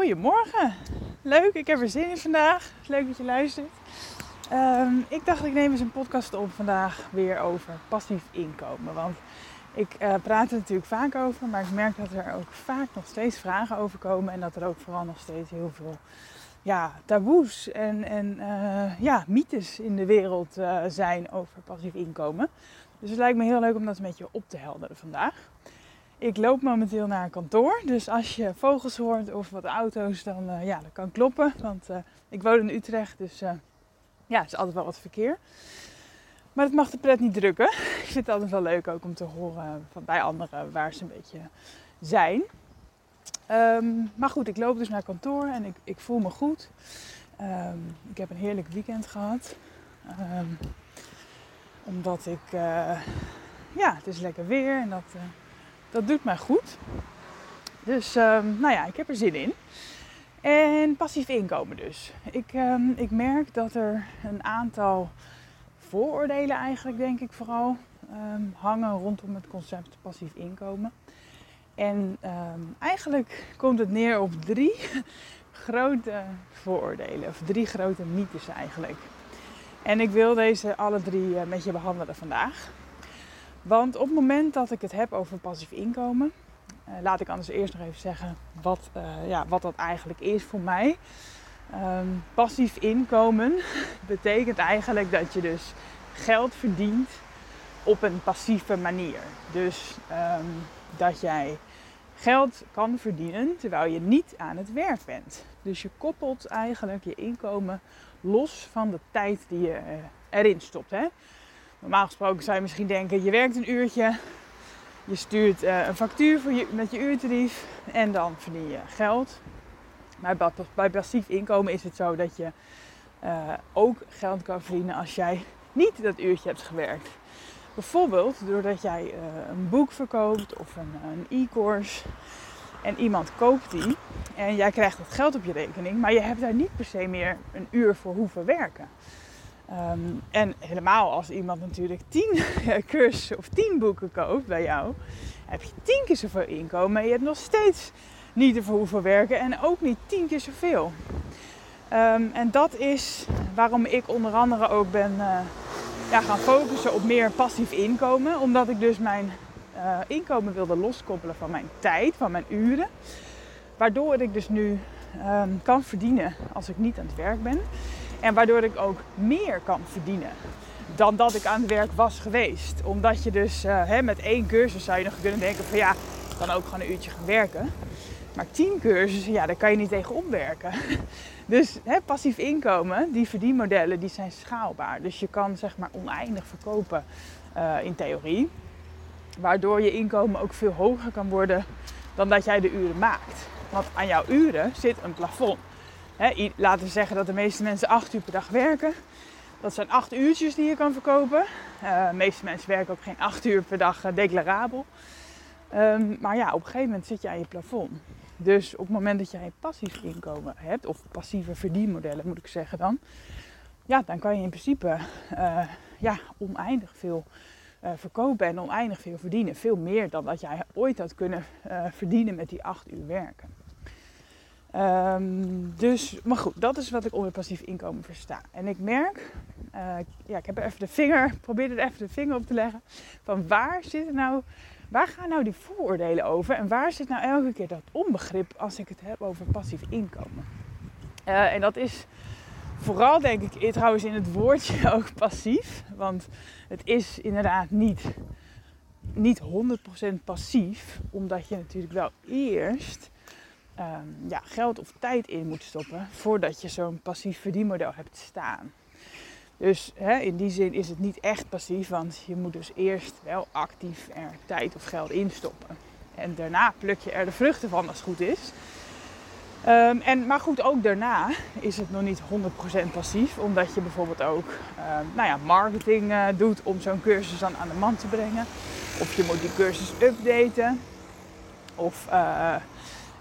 Goedemorgen. Leuk, ik heb er zin in vandaag. Leuk dat je luistert. Ehm, ik dacht ik neem eens een podcast op vandaag weer over passief inkomen. Want ik uh, praat er natuurlijk vaak over, maar ik merk dat er ook vaak nog steeds vragen over komen. En dat er ook vooral nog steeds heel veel ja, taboes en, en uh, ja, mythes in de wereld uh, zijn over passief inkomen. Dus het lijkt me heel leuk om dat een beetje op te helderen vandaag. Ik loop momenteel naar een kantoor. Dus als je vogels hoort of wat auto's, dan, uh, ja, dat kan kloppen. Want uh, ik woon in Utrecht, dus uh, ja, er is altijd wel wat verkeer. Maar het mag de pret niet drukken. Ik vind het altijd wel leuk ook om te horen van bij anderen waar ze een beetje zijn. Um, maar goed, ik loop dus naar kantoor en ik, ik voel me goed. Um, ik heb een heerlijk weekend gehad. Um, omdat ik, ja, het is lekker weer en dat dat doet mij goed. Dus um, nou ja, ik heb er zin in. En passief inkomen dus. Ik, um, ik merk dat er een aantal vooroordelen eigenlijk, denk ik vooral, um, hangen rondom het concept passief inkomen. En eigenlijk komt het neer op drie grote vooroordelen, of drie grote mythes eigenlijk. En ik wil deze alle drie uh, met je behandelen vandaag. Want op het moment dat ik het heb over passief inkomen, uh, laat ik anders eerst nog even zeggen wat, uh, ja, wat dat eigenlijk is voor mij. Um, passief inkomen betekent eigenlijk dat je dus geld verdient op een passieve manier. Dus um, dat jij geld kan verdienen terwijl je niet aan het werk bent. Dus je koppelt eigenlijk je inkomen los van de tijd die je erin stopt. Hè? Normaal gesproken zou je misschien denken, je werkt een uurtje, je stuurt uh, een factuur voor met je uurtarief en dan verdien je geld. Maar bij, passief inkomen is het zo dat je uh, ook geld kan verdienen als jij niet dat uurtje hebt gewerkt. Bijvoorbeeld doordat jij uh, een boek verkoopt of een e-course en iemand koopt die en jij krijgt dat geld op je rekening, maar je hebt daar niet per se meer een uur voor hoeven werken. Um, en helemaal als iemand natuurlijk tien cursussen of tien boeken koopt bij jou, heb je tien keer zoveel inkomen. En je hebt nog steeds niet ervoor hoeven werken en ook niet tien keer zoveel. Um, en dat is waarom ik onder andere ook ben uh, ja, gaan focussen op meer passief inkomen. Omdat ik dus mijn uh, inkomen wilde loskoppelen van mijn tijd, van mijn uren. Waardoor ik dus nu um, kan verdienen als ik niet aan het werk ben. En waardoor ik ook meer kan verdienen dan dat ik aan het werk was geweest. Omdat je dus uh, hè, met één cursus zou je nog kunnen denken van ja, ik kan ook gewoon een uurtje gaan werken. Maar tien cursussen, ja, daar kan je niet tegen opwerken. Dus hè, passief inkomen, die verdienmodellen, die zijn schaalbaar. Dus je kan zeg maar oneindig verkopen uh, in theorie. Waardoor je inkomen ook veel hoger kan worden dan dat jij de uren maakt. Want aan jouw uren zit een plafond. He, laten we zeggen dat de meeste mensen acht uur per dag werken. Dat zijn acht uurtjes die je kan verkopen. Uh, de meeste mensen werken ook geen acht uur per dag uh, declarabel. Um, maar ja, op een gegeven moment zit je aan je plafond. Dus op het moment dat jij passief inkomen hebt, of passieve verdienmodellen moet ik zeggen dan, ja, dan kan je in principe uh, ja, oneindig veel verkopen en oneindig veel verdienen. Veel meer dan dat jij ooit had kunnen verdienen met die acht uur werken. Um, dus, maar goed, dat is wat ik onder passief inkomen versta. En ik merk, uh, ja, ik heb even de vinger, probeer er even de vinger op te leggen. Van waar zitten nou, waar gaan nou die vooroordelen over? En waar zit nou elke keer dat onbegrip als ik het heb over passief inkomen? Uh, en dat is vooral denk ik trouwens in het woordje ook passief. Want het is inderdaad niet, niet 100% passief. Omdat je natuurlijk wel eerst um, ja, geld of tijd in moet stoppen voordat je zo'n passief verdienmodel hebt staan. Dus hè, in die zin is het niet echt passief, want je moet dus eerst wel actief er tijd of geld in stoppen. En daarna pluk je er de vruchten van als het goed is. Ehm, en, maar goed, ook daarna is het nog niet 100% passief. Omdat je bijvoorbeeld ook ehm, nou ja, marketing uh, doet om zo'n cursus dan aan de man te brengen. Of je moet die cursus updaten. Of uh,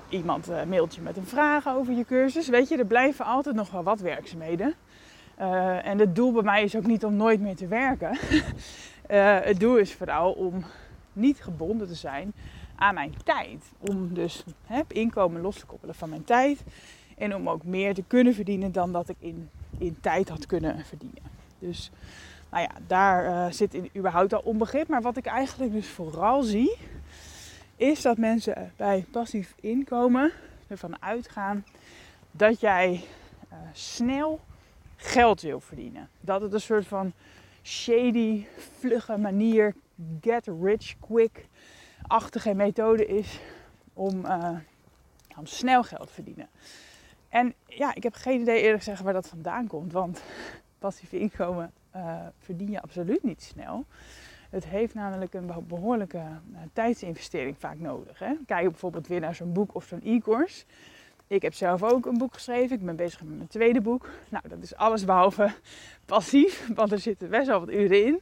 iemand uh, mailt je met een vraag over je cursus. Weet je, er blijven altijd nog wel wat werkzaamheden. en het doel bij mij is ook niet om nooit meer te werken. het doel is vooral om niet gebonden te zijn aan mijn tijd. Om dus hè, inkomen los te koppelen van mijn tijd. En om ook meer te kunnen verdienen dan dat ik in, in tijd had kunnen verdienen. Dus nou ja, daar zit in überhaupt al onbegrip. Maar wat ik eigenlijk dus vooral zie, is dat mensen bij passief inkomen ervan uitgaan dat jij uh, snel geld wil verdienen. Dat het een soort van shady, vlugge manier, get rich quick achtige methode is om, uh, om snel geld te verdienen. En ja, ik heb geen idee eerlijk gezegd waar dat vandaan komt. Want passief inkomen uh, verdien je absoluut niet snel. Het heeft namelijk een behoorlijke uh, tijdsinvestering vaak nodig. Hè? Kijk bijvoorbeeld weer naar zo'n boek of zo'n e-course. Ik heb zelf ook een boek geschreven. Ik ben bezig met mijn tweede boek. Nou, dat is alles behalve passief, want er zitten best wel wat uren in.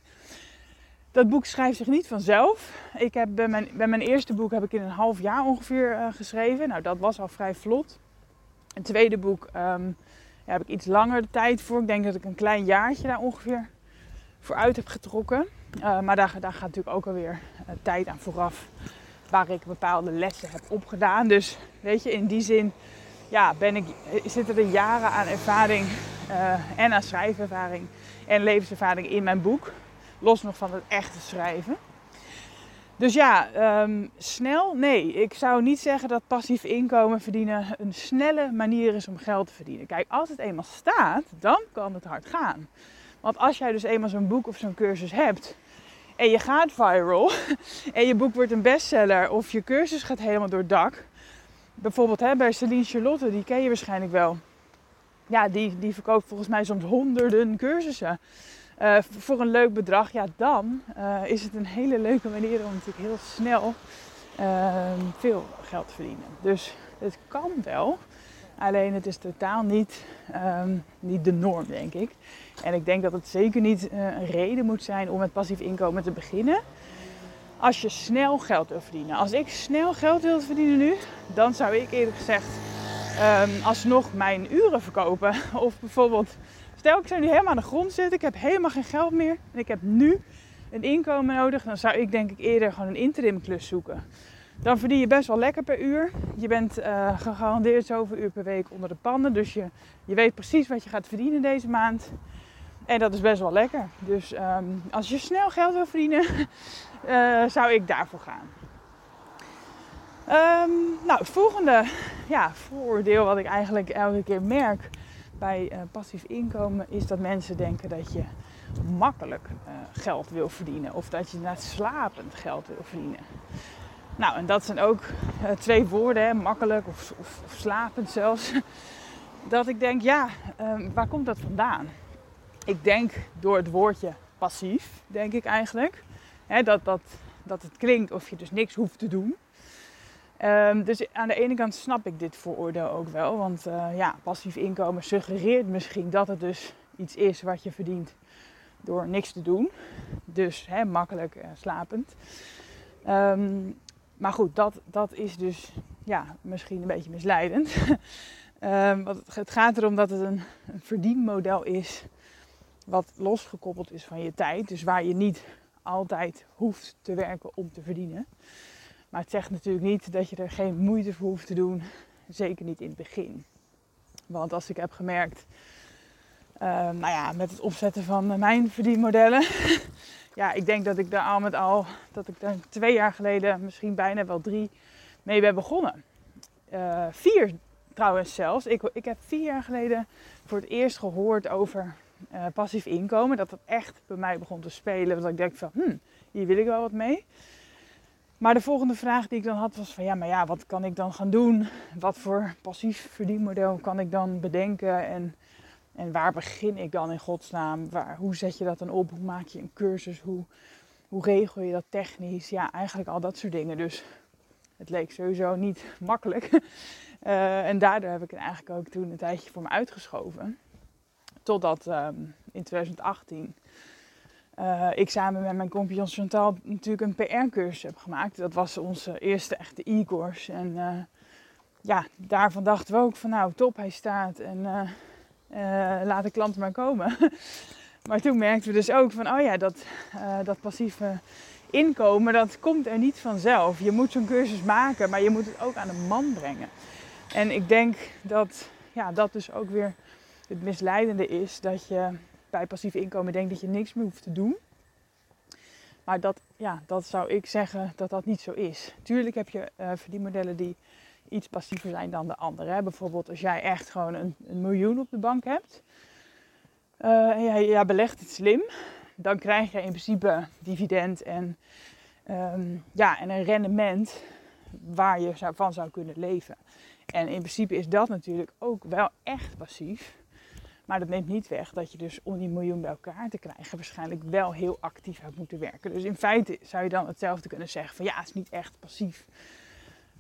Dat boek schrijft zich niet vanzelf. Ik heb bij, mijn, bij mijn eerste boek heb ik in een half jaar ongeveer uh, geschreven. Nou, dat was al vrij vlot. Een tweede boek ja, heb ik iets langer de tijd voor. Ik denk dat ik een klein jaartje daar ongeveer voor uit heb getrokken. Uh, maar daar, daar gaat natuurlijk ook alweer uh, tijd aan vooraf. Waar ik bepaalde lessen heb opgedaan. Dus weet je, in die zin ja, ben ik, zitten er jaren aan ervaring en aan schrijfervaring en levenservaring in mijn boek. Los nog van het echte schrijven. Dus ja, um, snel? Nee, ik zou niet zeggen dat passief inkomen verdienen een snelle manier is om geld te verdienen. Kijk, als het eenmaal staat, dan kan het hard gaan. Want als jij dus eenmaal zo'n boek of zo'n cursus hebt en je gaat viral en je boek wordt een bestseller of je cursus gaat helemaal door het dak. Bijvoorbeeld hè, bij Celine Charlotte, die ken je waarschijnlijk wel. Ja, die, die verkoopt volgens mij soms honderden cursussen. Uh, voor een leuk bedrag, ja, dan uh, is het een hele leuke manier om natuurlijk heel snel uh, veel geld te verdienen. Dus het kan wel, alleen het is totaal niet, um, niet de norm, denk ik. En ik denk dat het zeker niet eh, een reden moet zijn om met passief inkomen te beginnen. Als je snel geld wil verdienen. Als ik snel geld wil verdienen nu, dan zou ik eerlijk gezegd um, alsnog mijn uren verkopen. Of bijvoorbeeld Stel, ik zou nu helemaal aan de grond zitten, ik heb helemaal geen geld meer en ik heb nu een inkomen nodig, dan zou ik denk ik eerder gewoon een interim klus zoeken. Dan verdien je best wel lekker per uur. Je bent uh, gegarandeerd zoveel uur per week onder de pannen, dus je, je weet precies wat je gaat verdienen deze maand. En dat is best wel lekker. Dus um, als je snel geld wil verdienen, uh, zou ik daarvoor gaan. Um, nou, het volgende ja, vooroordeel wat ik eigenlijk elke keer merk bij uh, passief inkomen is dat mensen denken dat je makkelijk geld wil verdienen of dat je naar slapend geld wil verdienen. Nou, en dat zijn ook uh, twee woorden, hè, makkelijk of, of, slapend zelfs. Dat ik denk, ja, um, waar komt dat vandaan? Ik denk door het woordje passief, denk ik eigenlijk. Hè, dat, dat, dat het klinkt of je dus niks hoeft te doen. Um, dus aan de ene kant snap ik dit vooroordeel ook wel. Want uh, ja, passief inkomen suggereert misschien dat het dus iets is wat je verdient door niks te doen. Dus hè, makkelijk uh, slapend. Um, maar goed, dat, dat is dus ja, misschien een beetje misleidend. um, want het gaat erom dat het een, verdienmodel is wat losgekoppeld is van je tijd. Dus waar je niet altijd hoeft te werken om te verdienen. Maar het zegt natuurlijk niet dat je er geen moeite voor hoeft te doen. Zeker niet in het begin. Want als ik heb gemerkt, uh, nou ja, met het opzetten van mijn verdienmodellen. ja, ik denk dat ik daar al met al, dat ik daar twee jaar geleden, misschien bijna wel drie, mee ben begonnen. Uh, vier trouwens zelfs. Ik, ik heb vier jaar geleden voor het eerst gehoord over uh, passief inkomen. Dat dat echt bij mij begon te spelen. Dat ik denk van, hm, hier wil ik wel wat mee. Maar de volgende vraag die ik dan had was van ja, maar ja, wat kan ik dan gaan doen? Wat voor passief verdienmodel kan ik dan bedenken? En, en waar begin ik dan in godsnaam? Waar, hoe zet je dat dan op? Hoe maak je een cursus? Hoe, hoe regel je dat technisch? Ja, eigenlijk al dat soort dingen. Dus het leek sowieso niet makkelijk. Eh, en daardoor heb ik het eigenlijk ook toen een tijdje voor me uitgeschoven. Totdat ehm, in 2018 uh, ik samen met mijn compagnon Chantal natuurlijk een PR-cursus heb gemaakt. Dat was onze eerste echte e-course. En uh, ja, daarvan dachten we ook van nou top, hij staat en uh, laat de klanten maar komen. maar toen merkten we dus ook van oh ja, dat, dat passieve inkomen, dat komt er niet vanzelf. Je moet zo'n cursus maken, maar je moet het ook aan de man brengen. En ik denk dat ja, dat dus ook weer het misleidende is dat je bij passief inkomen denkt dat je niks meer hoeft te doen. Maar dat, ja, dat zou ik zeggen dat dat niet zo is. Tuurlijk heb je uh, verdienmodellen die iets passiever zijn dan de andere. Hè. Bijvoorbeeld als jij echt gewoon een, een miljoen op de bank hebt uh, en jij, belegt het slim, dan krijg je in principe dividend en, um, ja, en een rendement waar je van zou kunnen leven. En in principe is dat natuurlijk ook wel echt passief. Maar dat neemt niet weg dat je dus om die miljoen bij elkaar te krijgen waarschijnlijk wel heel actief hebt moeten werken. Dus in feite zou je dan hetzelfde kunnen zeggen van ja, het is niet echt passief.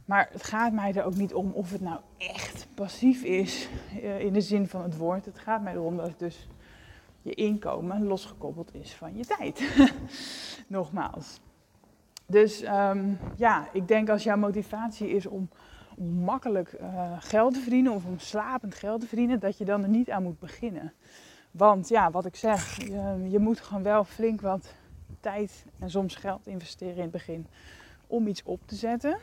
Maar het gaat mij er ook niet om of het nou echt passief is uh, in de zin van het woord. Het gaat mij erom dat het dus je inkomen losgekoppeld is van je tijd. Nogmaals. Dus um, ja, ik denk als jouw motivatie is om makkelijk uh, geld te verdienen of om slapend geld te verdienen, dat je dan er niet aan moet beginnen. Want ja, wat ik zeg, je, je moet gewoon wel flink wat tijd en soms geld investeren in het begin om iets op te zetten.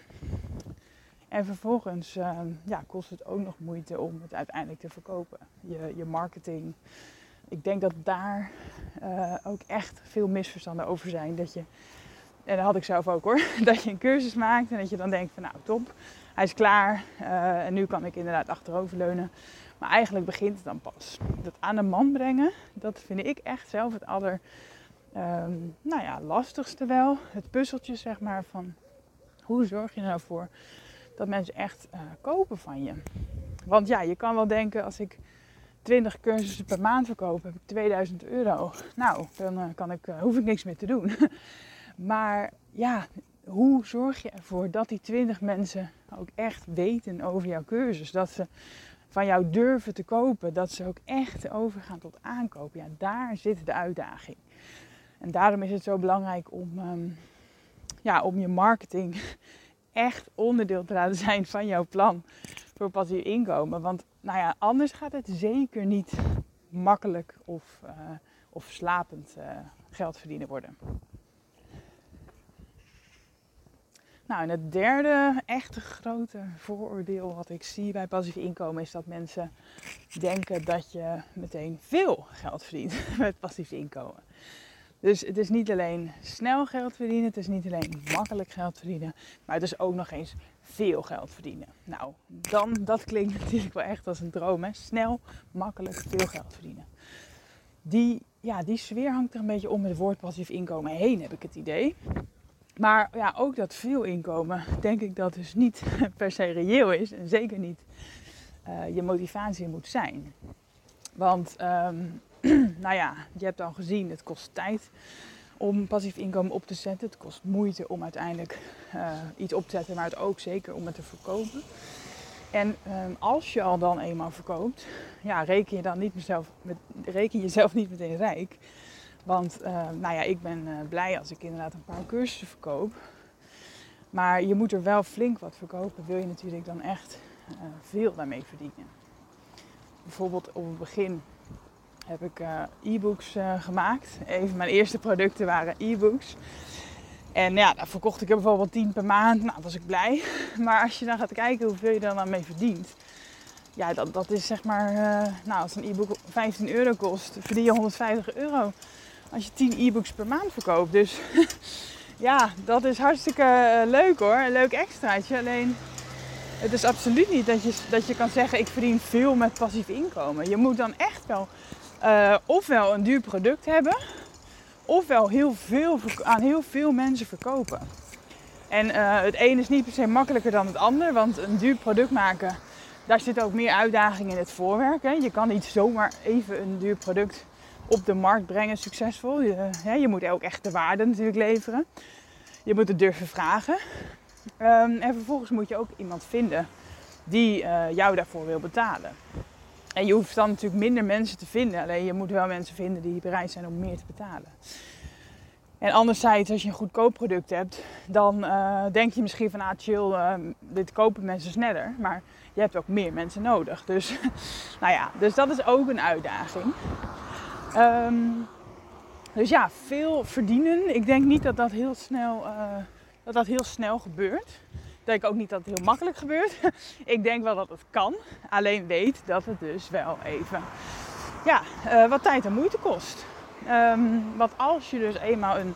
En vervolgens uh, ja, kost het ook nog moeite om het uiteindelijk te verkopen. Je, je marketing. Ik denk dat daar uh, ook echt veel misverstanden over zijn. Dat je, en dat had ik zelf ook hoor, dat je een cursus maakt en dat je dan denkt van nou top, hij is klaar uh, en nu kan ik inderdaad achteroverleunen. Maar eigenlijk begint het dan pas. Dat aan de man brengen, dat vind ik echt zelf het aller um, nou ja, lastigste wel. Het puzzeltje zeg maar van hoe zorg je nou voor dat mensen echt uh, kopen van je. Want ja, je kan wel denken als ik 20 cursussen per maand verkoop, heb ik 2000 euro. Nou, dan uh, kan ik, hoef ik niks meer te doen. maar ja, hoe zorg je ervoor dat die 20 mensen ook echt weten over jouw cursus? Dat ze van jou durven te kopen, dat ze ook echt overgaan tot aankopen. Ja, daar zit de uitdaging. En daarom is het zo belangrijk om, um, ja, om je marketing echt onderdeel te laten zijn van jouw plan voor passief inkomen. Want nou ja, anders gaat het zeker niet makkelijk of, uh, of slapend uh, geld verdienen worden. Nou, en het derde echte grote vooroordeel wat ik zie bij passief inkomen is dat mensen denken dat je meteen veel geld verdient met passief inkomen. Dus het is niet alleen snel geld verdienen, het is niet alleen makkelijk geld verdienen, maar het is ook nog eens veel geld verdienen. Nou, dan, dat klinkt natuurlijk wel echt als een droom, hè? Snel, makkelijk, veel geld verdienen. Die, ja, die sfeer hangt er een beetje om het woord passief inkomen heen, heb ik het idee. Maar ja, ook dat veel inkomen, denk ik dat dus niet per se reëel is. En zeker niet uh, je motivatie moet zijn. Want, um, nou ja, je hebt al gezien, het kost tijd om passief inkomen op te zetten. Het kost moeite om uiteindelijk uh, iets op te zetten, maar het ook zeker om het te verkopen. En um, als je al dan eenmaal verkoopt, ja, reken je dan niet mezelf, met, reken jezelf niet meteen rijk. Want uh, nou ja, ik ben uh, blij als ik inderdaad een paar cursussen verkoop. Maar je moet er wel flink wat verkopen, wil je natuurlijk dan echt uh, veel daarmee verdienen. Bijvoorbeeld op het begin heb ik e-books gemaakt. Even mijn eerste producten waren e-books. En ja, daar verkocht ik er bijvoorbeeld 10 per maand. Nou, was ik blij. Maar als je dan gaat kijken hoeveel je dan mee verdient. Ja, dat, dat is zeg maar, nou als een e-book 15 euro kost, verdien je 150 euro als je 10 e-books per maand verkoopt. Dus ja, dat is hartstikke eh, leuk hoor. Een leuk extraatje. Alleen het is absoluut niet dat je, dat je kan zeggen ik verdien veel met passief inkomen. Je moet dan echt wel uh, ofwel een duur product hebben, ofwel heel veel, aan heel veel mensen verkopen. En uh, het een is niet per se makkelijker dan het ander, want een duur product maken, daar zit ook meer uitdaging in het voorwerk. Hè. Je kan niet zomaar even een duur product op de markt brengen succesvol. Je, je moet ook echt de waarde natuurlijk leveren. Je moet het durven vragen. Ehm, en vervolgens moet je ook iemand vinden die uh, jou daarvoor wil betalen. En je hoeft dan natuurlijk minder mensen te vinden. Alleen je moet wel mensen vinden die bereid zijn om meer te betalen. En anderzijds, als je een goedkoop product hebt, dan uh, denk je misschien van, ah chill, uh, dit kopen mensen sneller. Maar je hebt ook meer mensen nodig. Dus, nou ja, dus dat is ook een uitdaging. Um, dus ja, veel verdienen. Ik denk niet dat dat heel snel, uh, dat dat heel snel gebeurt. Ik denk ook niet dat het heel makkelijk gebeurt. ik denk wel dat het kan. Alleen weet dat het dus wel even ja, wat tijd en moeite kost. Um, want als je dus eenmaal een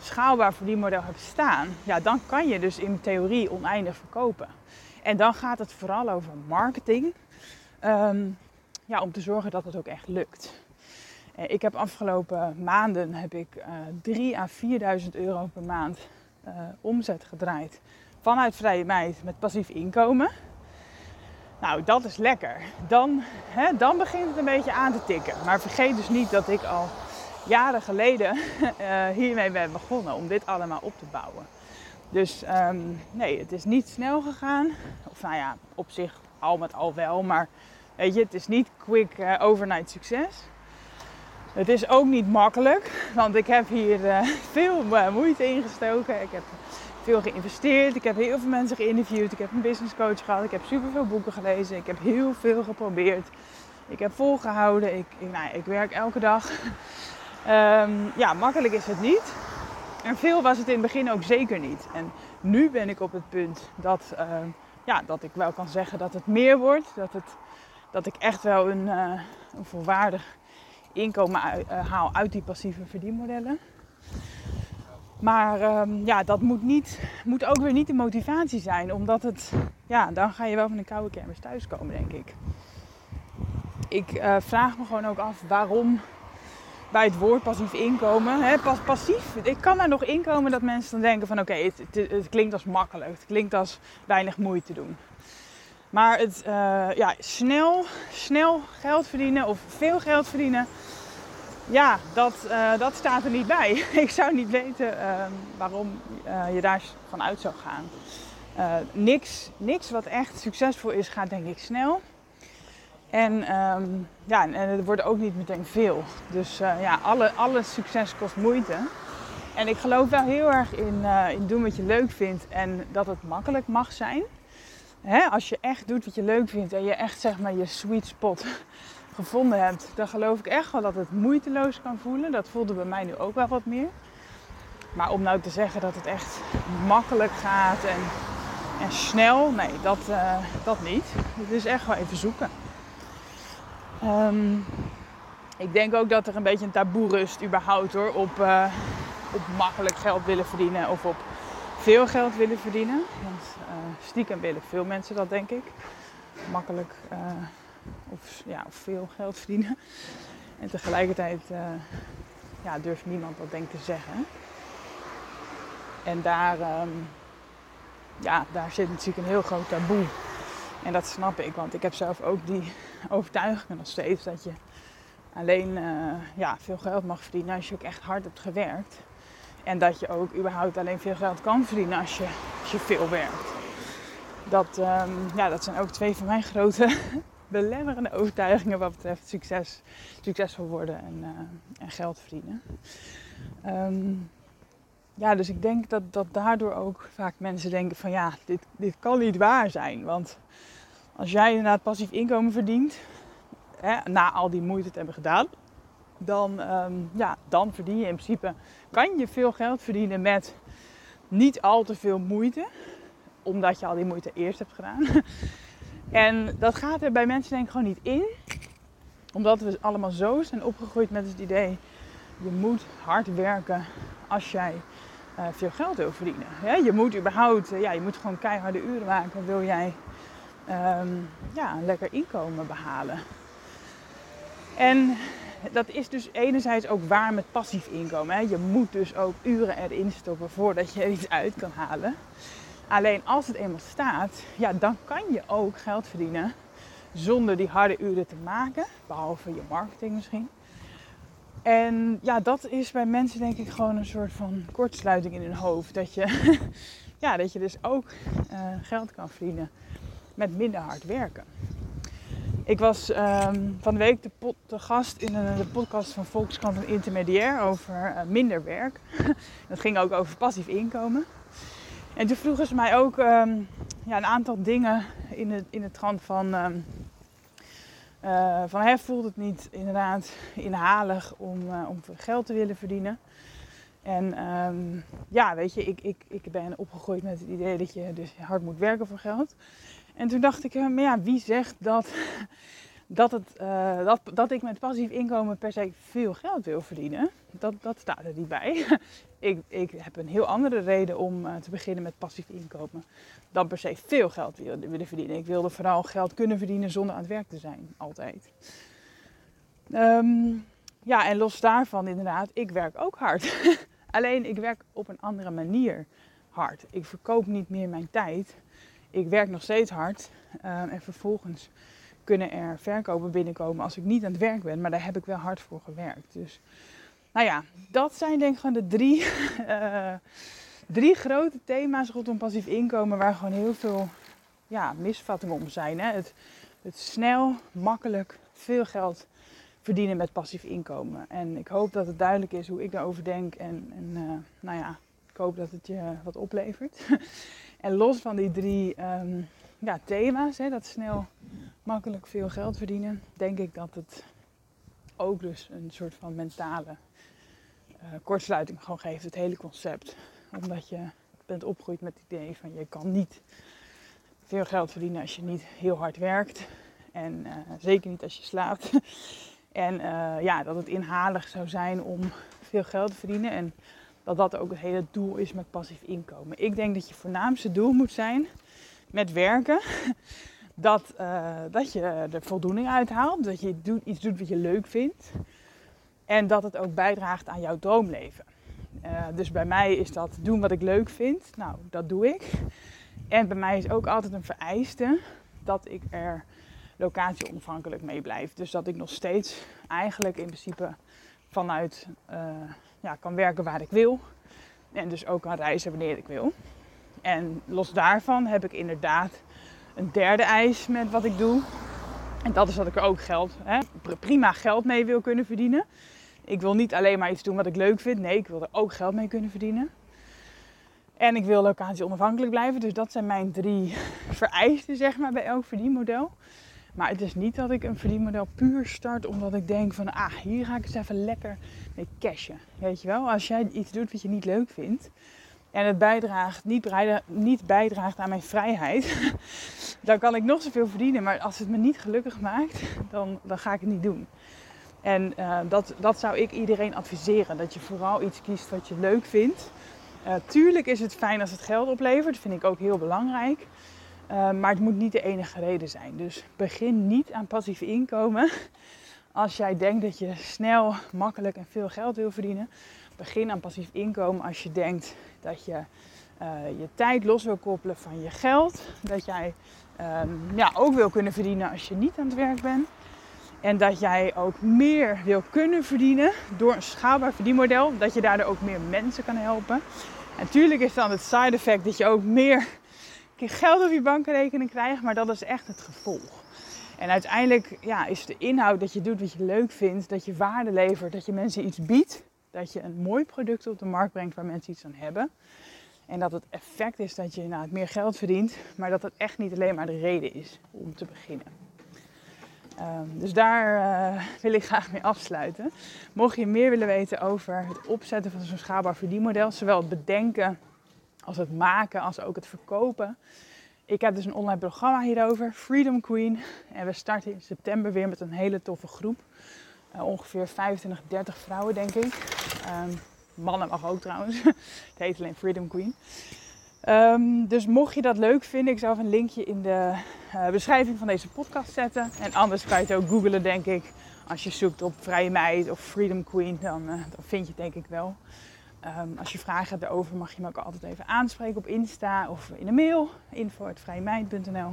schaalbaar verdienmodel hebt staan, ja, dan kan je dus in theorie oneindig verkopen. En dan gaat het vooral over marketing. Um, ja, om te zorgen dat het ook echt lukt. Ik heb afgelopen maanden heb ik uh, 3.000 à 4.000 euro per maand omzet gedraaid vanuit vrije meid met passief inkomen. Nou, dat is lekker. Dan, hè, dan begint het een beetje aan te tikken. Maar vergeet dus niet dat ik al jaren geleden uh, hiermee ben begonnen om dit allemaal op te bouwen. Dus um, nee, het is niet snel gegaan. Of nou ja, op zich al met al wel. Maar weet je, het is niet quick uh, overnight succes. Het is ook niet makkelijk, want ik heb hier uh, veel moeite in gestoken. Ik heb veel geïnvesteerd. Ik heb heel veel mensen geïnterviewd. Ik heb een business coach gehad. Ik heb superveel boeken gelezen. Ik heb heel veel geprobeerd. Ik heb volgehouden. Ik, nou, ik werk elke dag. Um, ja, makkelijk is het niet. En veel was het in het begin ook zeker niet. En nu ben ik op het punt dat, uh, ja, dat ik wel kan zeggen dat het meer wordt. Dat, het, dat ik echt wel een, uh, een volwaardig inkomen uh, haal uit die passieve verdienmodellen. Maar um, ja, dat moet, niet, moet ook weer niet de motivatie zijn. Omdat het, ja, dan ga je wel van een koude kermis thuiskomen, denk ik. Ik uh, vraag me gewoon ook af waarom bij het woord passief inkomen. Hè, pas, passief, ik kan daar nog inkomen dat mensen dan denken van oké, het, het, klinkt als makkelijk. Het klinkt als weinig moeite doen. Maar het uh, ja, snel, snel geld verdienen of veel geld verdienen, ja, dat, uh, dat staat er niet bij. ik zou niet weten uh, waarom uh, je daar van uit zou gaan. niks, niks wat echt succesvol is, gaat denk ik snel. En, um, ja, en het wordt ook niet meteen veel. Dus ja, alle, alle succes kost moeite. En ik geloof wel heel erg in, in doen wat je leuk vindt en dat het makkelijk mag zijn. Hè, als je echt doet wat je leuk vindt en je echt zeg maar je sweet spot gevonden hebt, dan geloof ik echt wel dat het moeiteloos kan voelen. Dat voelde bij mij nu ook wel wat meer. Maar om nou te zeggen dat het echt makkelijk gaat en, en snel, nee, dat, uh, dat niet. Het is echt wel even zoeken. Um, ik denk ook dat er een beetje een taboe rust überhaupt hoor, op, uh, op makkelijk geld willen verdienen of op veel geld willen verdienen. Want uh, stiekem willen veel mensen dat denk ik. Makkelijk of, ja, veel geld verdienen. En tegelijkertijd ja, durft niemand dat denk te zeggen. En daar, um, ja, daar zit natuurlijk een heel groot taboe. En dat snap ik, want ik heb zelf ook die overtuigingen nog steeds dat je alleen uh, ja, veel geld mag verdienen als je ook echt hard hebt gewerkt. En dat je ook überhaupt alleen veel geld kan verdienen als je, als je veel werkt. Dat, um, ja, dat zijn ook twee van mijn grote belemmerende overtuigingen wat betreft succes, succesvol worden en, uh, en geld verdienen. Um, ja, dus ik denk dat, dat daardoor ook vaak mensen denken van ja, dit, dit kan niet waar zijn. Want als jij inderdaad passief inkomen verdient, hè, na al die moeite te hebben gedaan, dan, um, ja, dan verdien je in principe, kan je veel geld verdienen met niet al te veel moeite, omdat je al die moeite eerst hebt gedaan. en dat gaat er bij mensen denk ik gewoon niet in, omdat we allemaal zo zijn opgegroeid met het idee, je moet hard werken als jij uh, veel geld wil verdienen. Je moet überhaupt, uh, ja, je moet gewoon keiharde uren maken, wil jij um, ja, een lekker inkomen behalen. En dat is dus enerzijds ook waar met passief inkomen. Hè. Je moet dus ook uren erin stoppen voordat je er iets uit kan halen. Alleen als het eenmaal staat, ja, dan kan je ook geld verdienen zonder die harde uren te maken. Behalve je marketing misschien. En ja, dat is bij mensen denk ik gewoon een soort van kortsluiting in hun hoofd. Dat je ja, dat je dus ook geld kan verdienen met minder hard werken. Ik was ehm, van de week de, gast in een, de podcast van Volkskrant en Intermediair over minder werk. dat ging ook over passief inkomen. En toen vroegen ze mij ook ehm, ja, een aantal dingen in het, in het trant van... Um, uh, van hè, voelt het niet inderdaad inhalig om, uh, om geld te willen verdienen. En um, ja, weet je, ik, ik, ik ben opgegroeid met het idee dat je dus hard moet werken voor geld. En toen dacht ik, maar ja, wie zegt dat dat, het, dat, dat ik met passief inkomen per se veel geld wil verdienen. Dat, dat staat er niet bij. Ik, ik heb een heel andere reden om uh, te beginnen met passief inkomen dan per se veel geld willen, verdienen. Ik wilde vooral geld kunnen verdienen zonder aan het werk te zijn, altijd. Um, ja, en los daarvan inderdaad, ik werk ook hard. Alleen ik werk op een andere manier hard. Ik verkoop niet meer mijn tijd. Ik werk nog steeds hard. Um, en vervolgens kunnen er verkopen binnenkomen als ik niet aan het werk ben. Maar daar heb ik wel hard voor gewerkt. Dus nou ja, dat zijn denk ik gewoon de drie, uh, drie grote thema's rondom passief inkomen. Waar gewoon heel veel ja, misvattingen om zijn. Hè? Het, het snel, makkelijk, veel geld verdienen met passief inkomen. En ik hoop dat het duidelijk is hoe ik daarover denk. En, en uh, nou ja, ik hoop dat het je wat oplevert. en los van die drie um, ja, thema's, hè, dat snel, makkelijk veel geld verdienen, denk ik dat het ook dus een soort van mentale uh, kortsluiting gewoon geeft, het hele concept. Omdat je bent opgegroeid met het idee van je kan niet veel geld verdienen als je niet heel hard werkt. En uh, zeker niet als je slaapt. en uh, ja, dat het inhalig zou zijn om veel geld te verdienen. En dat dat ook het hele doel is met passief inkomen. Ik denk dat je voornaamste doel moet zijn met werken dat, dat je er voldoening uit haalt. Dat je iets doet wat je leuk vindt. En dat het ook bijdraagt aan jouw droomleven. Uh, dus bij mij is dat doen wat ik leuk vind. Nou, dat doe ik. En bij mij is ook altijd een vereiste dat ik er locatie onafhankelijk mee blijf. Dus dat ik nog steeds eigenlijk in principe vanuit uh, ja, kan werken waar ik wil. En dus ook kan reizen wanneer ik wil. En los daarvan heb ik inderdaad een derde eis met wat ik doe. En dat is dat ik er ook geld, hè, prima geld mee wil kunnen verdienen. Ik wil niet alleen maar iets doen wat ik leuk vind. Nee, ik wil er ook geld mee kunnen verdienen. En ik wil locatie onafhankelijk blijven. Dus dat zijn mijn drie vereisten, zeg maar, bij elk verdienmodel. Maar het is niet dat ik een verdienmodel puur start omdat ik denk van... Ah, hier ga ik eens even lekker mee cashen. Weet je wel, als jij iets doet wat je niet leuk vindt en het bijdraagt, niet, niet bijdraagt aan mijn vrijheid, dan kan ik nog zoveel verdienen. Maar als het me niet gelukkig maakt, dan, dan ga ik het niet doen. En uh, dat, dat zou ik iedereen adviseren. Dat je vooral iets kiest wat je leuk vindt. Uh, tuurlijk is het fijn als het geld oplevert. Dat vind ik ook heel belangrijk. Uh, maar het moet niet de enige reden zijn. Dus begin niet aan passief inkomen. Als jij denkt dat je snel, makkelijk en veel geld wil verdienen. Begin aan passief inkomen als je denkt dat je je tijd los wil koppelen van je geld. Dat jij um, ja, ook wil kunnen verdienen als je niet aan het werk bent. En dat jij ook meer wil kunnen verdienen door een schaalbaar verdienmodel. Dat je daardoor ook meer mensen kan helpen. En natuurlijk is dan het side effect dat je ook meer geld op je bankrekening krijgt. Maar dat is echt het gevolg. En uiteindelijk ja, is de inhoud dat je doet wat je leuk vindt. Dat je waarde levert. Dat je mensen iets biedt. Dat je een mooi product op de markt brengt waar mensen iets aan hebben. En dat het effect is dat je nou, meer geld verdient. Maar dat het echt niet alleen maar de reden is om te beginnen. Um, dus daar uh, wil ik graag mee afsluiten. Mocht je meer willen weten over het opzetten van zo'n schaalbaar verdienmodel, zowel het bedenken als het maken, als ook het verkopen. Ik heb dus een online programma hierover, Freedom Queen. En we starten in september weer met een hele toffe groep. Uh, ongeveer 25, 30 vrouwen, denk ik. Um, mannen mag ook trouwens. het heet alleen Freedom Queen. Um, dus mocht je dat leuk vinden, ik even een linkje in de uh, beschrijving van deze podcast zetten. En anders kan je het ook googlen, denk ik. Als je zoekt op Vrije Meid of Freedom Queen, dan, uh, dan vind je het denk ik wel. Um, als je vragen hebt erover, mag je me ook altijd even aanspreken op Insta of in de mail. info.vrijemeid.nl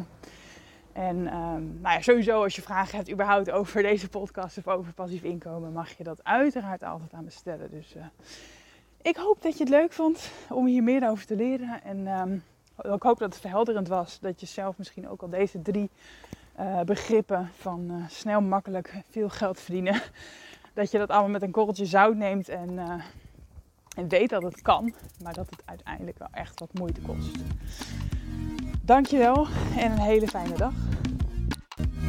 En um, nou ja, sowieso als je vragen hebt überhaupt over deze podcast of over passief inkomen, mag je dat uiteraard altijd aan me stellen. Dus uh, Ik hoop dat je het leuk vond om hier meer over te leren. En ehm, ik hoop dat het verhelderend was. Dat je zelf misschien ook al deze drie uh, begrippen van uh, snel, makkelijk, veel geld verdienen. Dat je dat allemaal met een korreltje zout neemt en, uh, en weet dat het kan. Maar dat het uiteindelijk wel echt wat moeite kost. Dankjewel en een hele fijne dag.